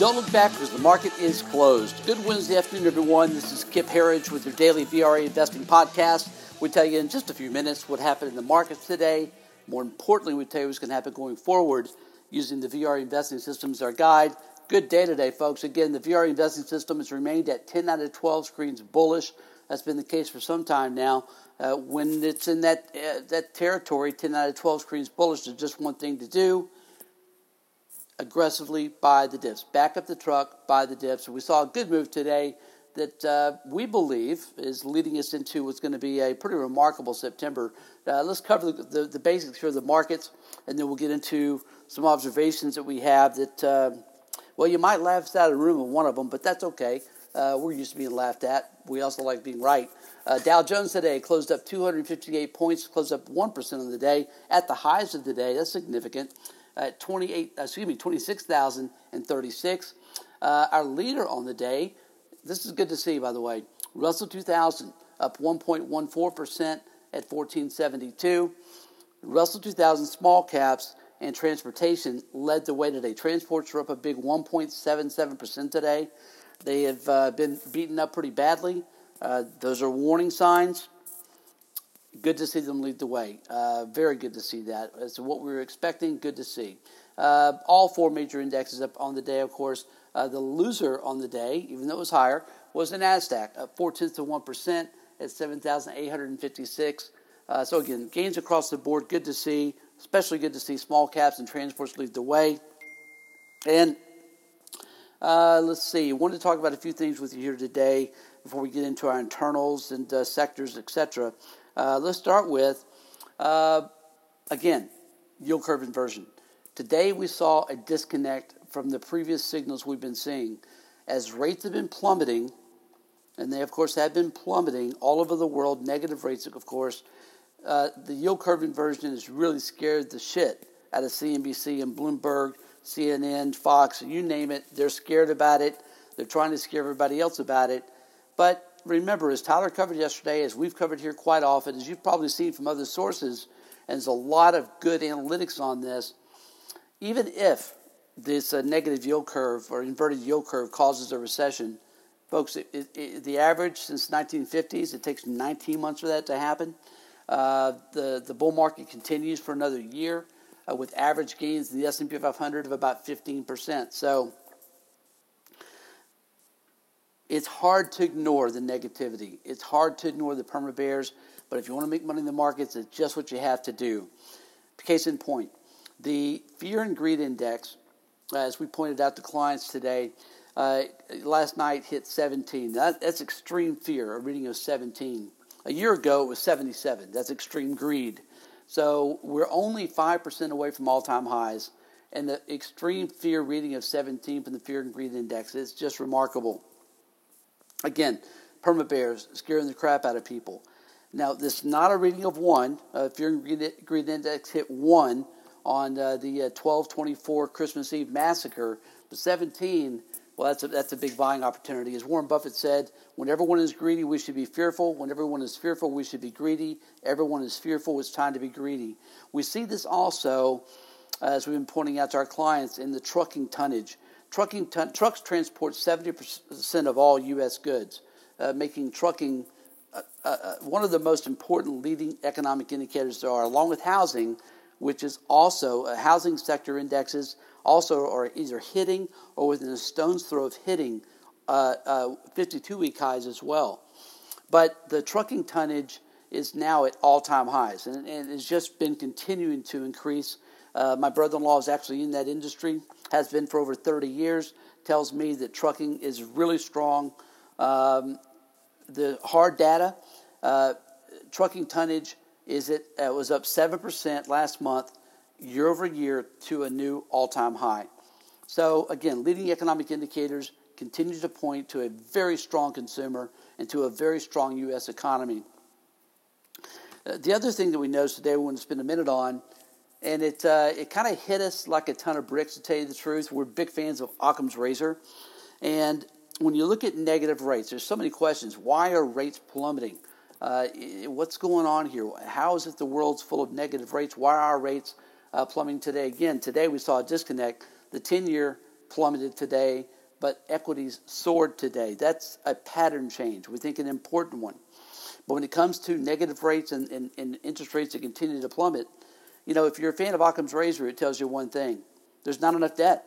Don't look back because the market is closed. Good Wednesday afternoon, everyone. This is Kip Herriage with your daily VRA investing podcast. We tell you in just a few minutes what happened in the markets today. More importantly, we tell you what's going to happen going forward using the VRA investing system as our guide. Good day today, folks. Again, the VRA investing system has remained at 10 out of 12 screens bullish. That's been the case for some time now. Uh, when it's in that uh, that territory, 10 out of 12 screens bullish, there's just one thing to do aggressively buy the dips. Back up the truck, buy the dips. we saw a good move today that uh, we believe is leading us into what's going to be a pretty remarkable September. Uh, let's cover the, the, the, basics here of the markets, and then we'll get into some observations that we have that, uh, well, you might laugh us out of the room on one of them, but that's okay. Uh, we're used to being laughed at. We also like being right. Uh, Dow Jones today closed up 258 points, closed up 1% of the day. At the highs of the day, that's significant at 28, excuse me, 26,036. Uh, our leader on the day, this is good to see, by the way, Russell 2000 up 1.14% at 1472. Russell 2000 small caps and transportation led the way today. Transports are up a big 1.77% today. They have uh, been beaten up pretty badly. Uh, those are warning signs good to see them lead the way. Uh, very good to see that. As to what we were expecting, good to see. Uh, all four major indexes up on the day, of course. Uh, the loser on the day, even though it was higher, was the NASDAQ, up four tenths of 1% at 7,856. Uh, so, again, gains across the board, good to see. Especially good to see small caps and transports lead the way. And uh, let's see, wanted to talk about a few things with you here today before we get into our internals and uh, sectors, etc. Uh, let's start with, uh, again, yield curve inversion. Today we saw a disconnect from the previous signals we've been seeing. As rates have been plummeting, and they, of course, have been plummeting all over the world, negative rates, of course, uh, the yield curve inversion has really scared the shit out of CNBC and Bloomberg, CNN, Fox, you name it. They're scared about it. They're trying to scare everybody else about it. But remember, as Tyler covered yesterday, as we've covered here quite often, as you've probably seen from other sources, and there's a lot of good analytics on this, even if this uh, negative yield curve or inverted yield curve causes a recession, folks, it, it, it, the average since 1950s, it takes 19 months for that to happen. Uh, the, the bull market continues for another year uh, with average gains in the S&P 500 of about 15%. So it's hard to ignore the negativity. It's hard to ignore the perma bears, but if you want to make money in the markets, it's just what you have to do. Case in point, the fear and greed index, as we pointed out to clients today, uh, last night hit 17. That, that's extreme fear, a reading of 17. A year ago, it was 77. That's extreme greed. So we're only 5% away from all time highs. And the extreme fear reading of 17 from the fear and greed index is just remarkable. Again, perma bears scaring the crap out of people. Now, this is not a reading of one. Uh, Fear and Greed Index hit one on uh, the uh, 1224 Christmas Eve massacre, but 17, well, that's a, that's a big buying opportunity. As Warren Buffett said, when everyone is greedy, we should be fearful. When everyone is fearful, we should be greedy. Everyone is fearful, it's time to be greedy. We see this also, as we've been pointing out to our clients, in the trucking tonnage. Trucking ton- trucks transport 70% of all U.S. goods, uh, making trucking uh, uh, uh, one of the most important leading economic indicators there are, along with housing, which is also uh, housing sector indexes also are either hitting or within a stone's throw of hitting 52 week highs as well. But the trucking tonnage is now at all time highs and, and it's just been continuing to increase. Uh, my brother in law is actually in that industry has been for over 30 years, tells me that trucking is really strong. Um, the hard data, uh, trucking tonnage is it uh, was up 7% last month, year over year, to a new all time high. So, again, leading economic indicators continue to point to a very strong consumer and to a very strong U.S. economy. Uh, the other thing that we noticed today, we want to spend a minute on, and it uh, it kind of hit us like a ton of bricks. To tell you the truth, we're big fans of Occam's razor, and when you look at negative rates, there's so many questions. Why are rates plummeting? Uh, what's going on here? How is it the world's full of negative rates? Why are rates uh, plummeting today? Again, today we saw a disconnect. The 10 year plummeted today, but equities soared today. That's a pattern change. We think an important one. But when it comes to negative rates and, and, and interest rates that continue to plummet, you know, if you're a fan of Occam's razor, it tells you one thing there's not enough debt.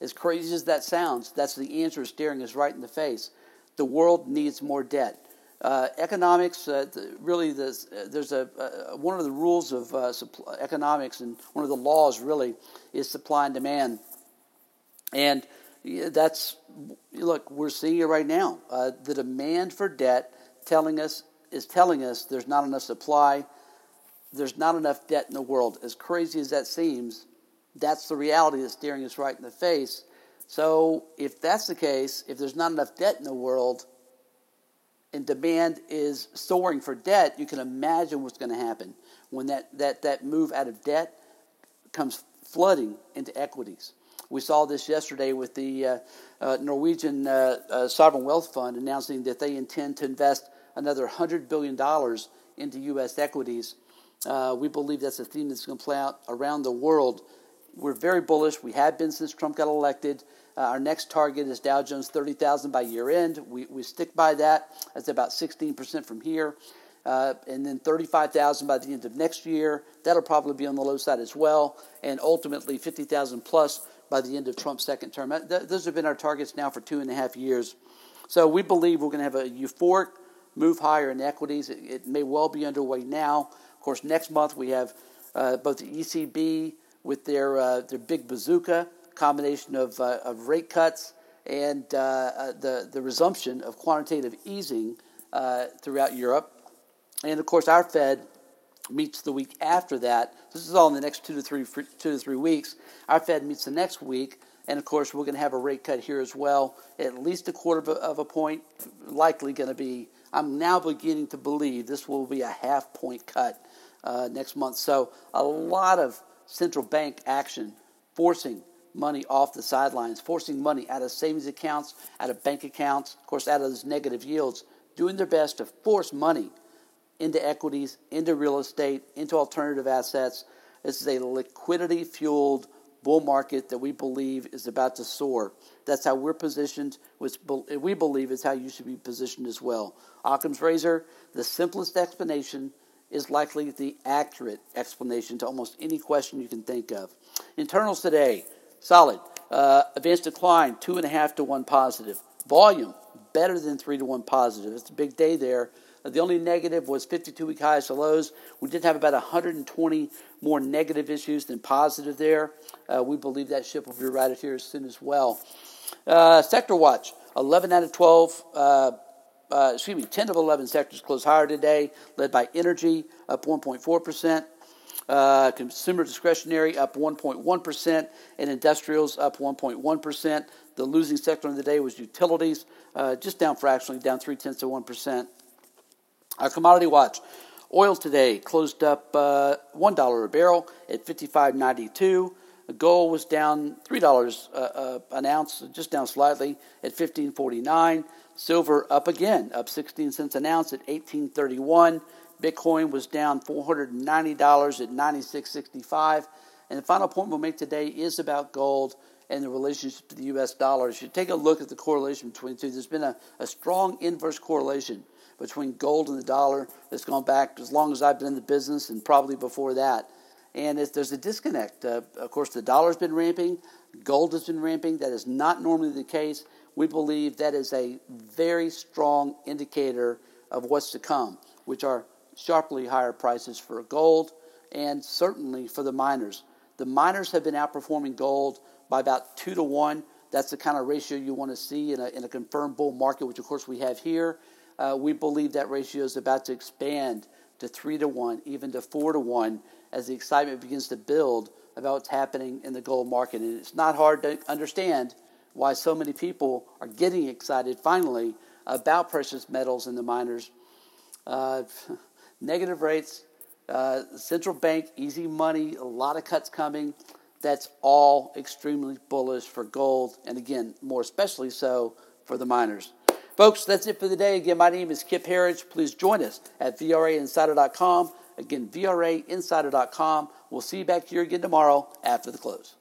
As crazy as that sounds, that's the answer staring us right in the face. The world needs more debt. Uh, economics, uh, really, there's, there's a, uh, one of the rules of uh, economics and one of the laws really is supply and demand. And that's, look, we're seeing it right now. Uh, the demand for debt telling us is telling us there's not enough supply, there's not enough debt in the world. As crazy as that seems, that's the reality that's staring us right in the face. So, if that's the case, if there's not enough debt in the world and demand is soaring for debt, you can imagine what's going to happen when that, that, that move out of debt comes flooding into equities. We saw this yesterday with the uh, uh, Norwegian uh, uh Sovereign Wealth Fund announcing that they intend to invest another $100 billion into U.S. equities. Uh, we believe that's a theme that's going to play out around the world we're very bullish. We have been since Trump got elected. Uh, our next target is Dow Jones 30,000 by year end. We, we stick by that. That's about 16% from here. Uh, and then 35,000 by the end of next year. That'll probably be on the low side as well. And ultimately 50,000 plus by the end of Trump's second term. Th- those have been our targets now for two and a half years. So we believe we're going to have a euphoric move higher in equities. It, it may well be underway now. Of course, next month we have uh, both the ECB with their uh, their big bazooka combination of, uh, of rate cuts and uh, uh, the the resumption of quantitative easing uh, throughout Europe, and of course our Fed meets the week after that. This is all in the next two to three two to three weeks. Our Fed meets the next week, and of course we're going to have a rate cut here as well, at least a quarter of a, of a point, likely going to be. I'm now beginning to believe this will be a half point cut uh, next month. So a lot of central bank action, forcing money off the sidelines, forcing money out of savings accounts, out of bank accounts, of course, out of those negative yields, doing their best to force money into equities, into real estate, into alternative assets. This is a liquidity fueled bull market that we believe is about to soar. That's how we're positioned, which we believe is how you should be positioned as well. Occam's razor, the simplest explanation is likely the accurate explanation to almost any question you can think of. Internals today, solid. Uh, advanced decline, two and a half to one positive. Volume, better than three to one positive. It's a big day there. Uh, the only negative was 52 week highs to lows. We did have about 120 more negative issues than positive there. Uh, we believe that ship will be right here soon as well. Uh, sector watch, 11 out of 12 uh, uh, excuse me, 10 of 11 sectors closed higher today, led by energy up 1.4%, uh, consumer discretionary up 1.1%, and industrials up 1.1%. The losing sector of the day was utilities, uh, just down fractionally, down three tenths of 1%. Our commodity watch. Oil today closed up uh, $1 a barrel at 55.92. Gold was down $3 uh, uh, an ounce, just down slightly at 15.49. Silver up again, up 16 cents an ounce at 1831. Bitcoin was down $490 at 96.65. And the final point we'll make today is about gold and the relationship to the U.S. dollar. If you take a look at the correlation between the two, there's been a, a strong inverse correlation between gold and the dollar that's gone back as long as I've been in the business and probably before that. And there's a disconnect. Uh, of course, the dollar's been ramping, gold has been ramping. That is not normally the case we believe that is a very strong indicator of what's to come, which are sharply higher prices for gold and certainly for the miners. The miners have been outperforming gold by about two to one. That's the kind of ratio you want to see in a, in a confirmed bull market, which of course we have here. Uh, we believe that ratio is about to expand to three to one, even to four to one, as the excitement begins to build about what's happening in the gold market. And it's not hard to understand why so many people are getting excited finally about precious metals and the miners. Uh, negative rates, uh, central bank, easy money, a lot of cuts coming. That's all extremely bullish for gold, and again, more especially so for the miners. Folks, that's it for the day. Again, my name is Kip Herriage. Please join us at VRAinsider.com. Again, VRAinsider.com. We'll see you back here again tomorrow after the close.